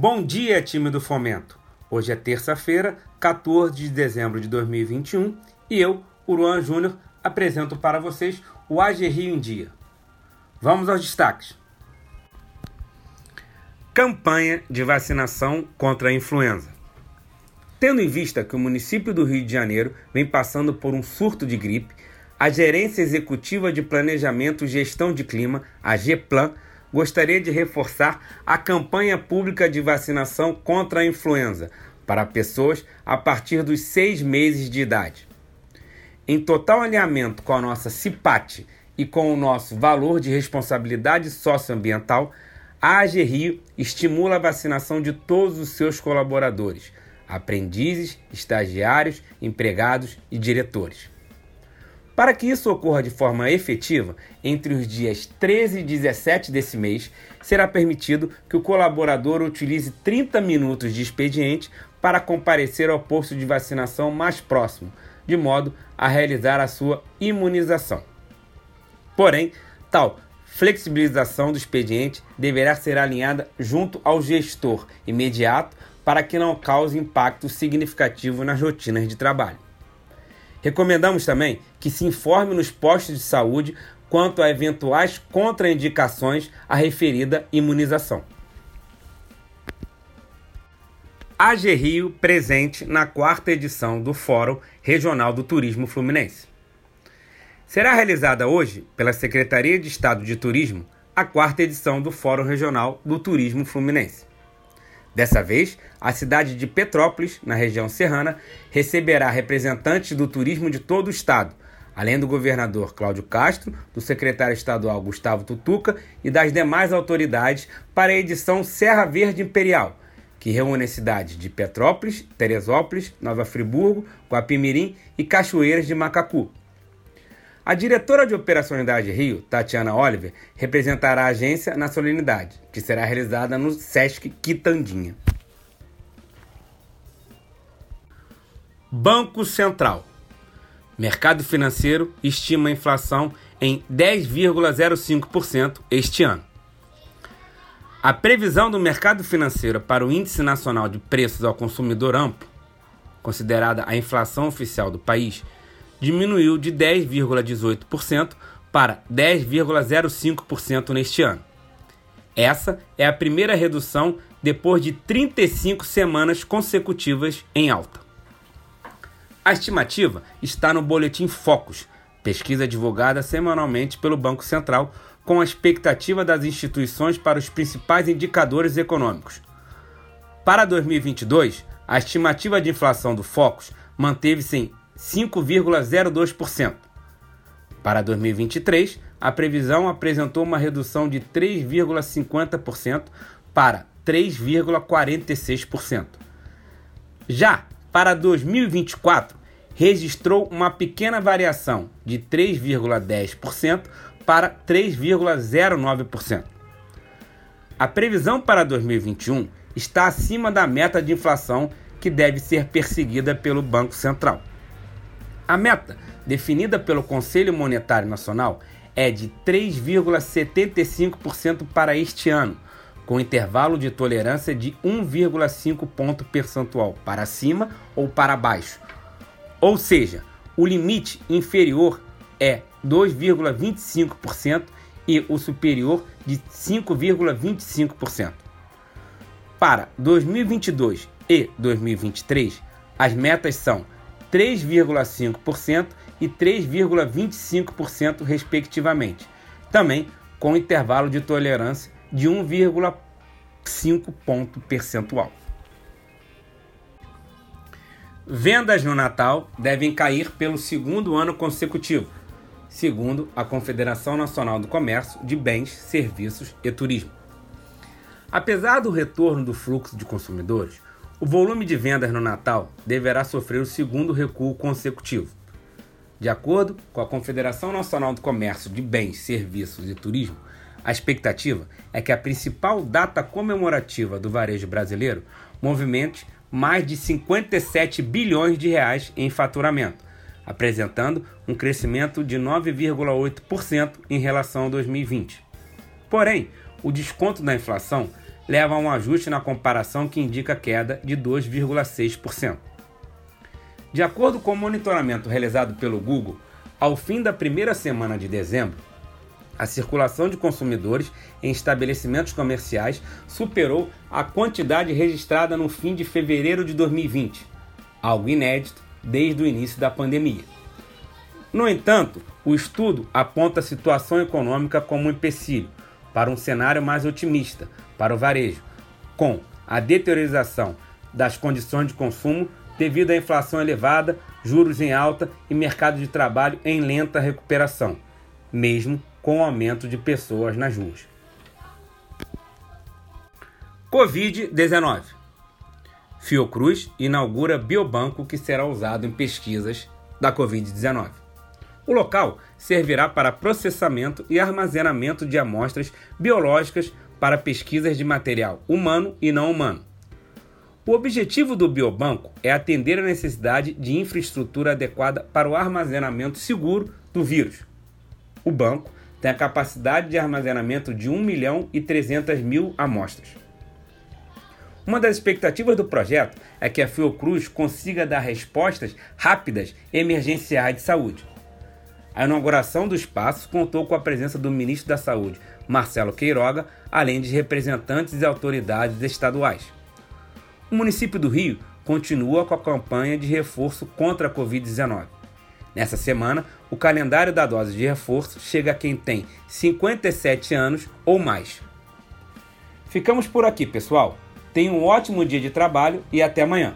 Bom dia, time do Fomento! Hoje é terça-feira, 14 de dezembro de 2021 e eu, Uruan Júnior, apresento para vocês o AG Rio em Dia. Vamos aos destaques. Campanha de vacinação contra a influenza. Tendo em vista que o município do Rio de Janeiro vem passando por um surto de gripe, a Gerência Executiva de Planejamento e Gestão de Clima, a GEPLAN, gostaria de reforçar a campanha pública de vacinação contra a influenza para pessoas a partir dos seis meses de idade. Em total alinhamento com a nossa CIPAT e com o nosso valor de responsabilidade socioambiental, a AG Rio estimula a vacinação de todos os seus colaboradores, aprendizes, estagiários, empregados e diretores. Para que isso ocorra de forma efetiva, entre os dias 13 e 17 desse mês, será permitido que o colaborador utilize 30 minutos de expediente para comparecer ao posto de vacinação mais próximo, de modo a realizar a sua imunização. Porém, tal flexibilização do expediente deverá ser alinhada junto ao gestor imediato para que não cause impacto significativo nas rotinas de trabalho. Recomendamos também que se informe nos postos de saúde quanto a eventuais contraindicações à referida imunização. AG Rio presente na quarta edição do Fórum Regional do Turismo Fluminense. Será realizada hoje, pela Secretaria de Estado de Turismo, a quarta edição do Fórum Regional do Turismo Fluminense. Dessa vez, a cidade de Petrópolis, na região serrana, receberá representantes do turismo de todo o estado, além do governador Cláudio Castro, do secretário estadual Gustavo Tutuca e das demais autoridades para a edição Serra Verde Imperial, que reúne as cidades de Petrópolis, Teresópolis, Nova Friburgo, Guapimirim e Cachoeiras de Macacu. A diretora de Operações da Rio, Tatiana Oliver, representará a agência na solenidade, que será realizada no Sesc Quitandinha. Banco Central. Mercado financeiro estima a inflação em 10,05% este ano. A previsão do mercado financeiro para o Índice Nacional de Preços ao Consumidor Amplo, considerada a inflação oficial do país, diminuiu de 10,18% para 10,05% neste ano. Essa é a primeira redução depois de 35 semanas consecutivas em alta. A estimativa está no Boletim Focus, pesquisa divulgada semanalmente pelo Banco Central, com a expectativa das instituições para os principais indicadores econômicos. Para 2022, a estimativa de inflação do Focus manteve-se em 5,02%. Para 2023, a previsão apresentou uma redução de 3,50% para 3,46%. Já para 2024, registrou uma pequena variação de 3,10% para 3,09%. A previsão para 2021 está acima da meta de inflação que deve ser perseguida pelo Banco Central. A meta, definida pelo Conselho Monetário Nacional, é de 3,75% para este ano, com intervalo de tolerância de 1,5 ponto percentual para cima ou para baixo. Ou seja, o limite inferior é 2,25% e o superior de 5,25%. Para 2022 e 2023, as metas são 3,5% e 3,25%, respectivamente, também com intervalo de tolerância de 1,5 ponto percentual. Vendas no Natal devem cair pelo segundo ano consecutivo, segundo a Confederação Nacional do Comércio de Bens, Serviços e Turismo. Apesar do retorno do fluxo de consumidores, o volume de vendas no Natal deverá sofrer o segundo recuo consecutivo. De acordo com a Confederação Nacional do Comércio de Bens, Serviços e Turismo, a expectativa é que a principal data comemorativa do varejo brasileiro movimente mais de 57 bilhões de reais em faturamento, apresentando um crescimento de 9,8% em relação a 2020. Porém, o desconto da inflação leva a um ajuste na comparação que indica queda de 2,6%. De acordo com o monitoramento realizado pelo Google, ao fim da primeira semana de dezembro, a circulação de consumidores em estabelecimentos comerciais superou a quantidade registrada no fim de fevereiro de 2020, algo inédito desde o início da pandemia. No entanto, o estudo aponta a situação econômica como um empecilho para um cenário mais otimista para o varejo, com a deteriorização das condições de consumo devido à inflação elevada, juros em alta e mercado de trabalho em lenta recuperação, mesmo com o aumento de pessoas nas ruas. Covid-19 Fiocruz inaugura biobanco que será usado em pesquisas da Covid-19. O local servirá para processamento e armazenamento de amostras biológicas para pesquisas de material humano e não humano. O objetivo do biobanco é atender a necessidade de infraestrutura adequada para o armazenamento seguro do vírus. O banco tem a capacidade de armazenamento de 1 milhão e 300 mil amostras. Uma das expectativas do projeto é que a Fiocruz consiga dar respostas rápidas emergenciais de saúde. A inauguração do espaço contou com a presença do ministro da Saúde, Marcelo Queiroga, além de representantes e autoridades estaduais. O município do Rio continua com a campanha de reforço contra a Covid-19. Nessa semana, o calendário da dose de reforço chega a quem tem 57 anos ou mais. Ficamos por aqui, pessoal. Tenha um ótimo dia de trabalho e até amanhã.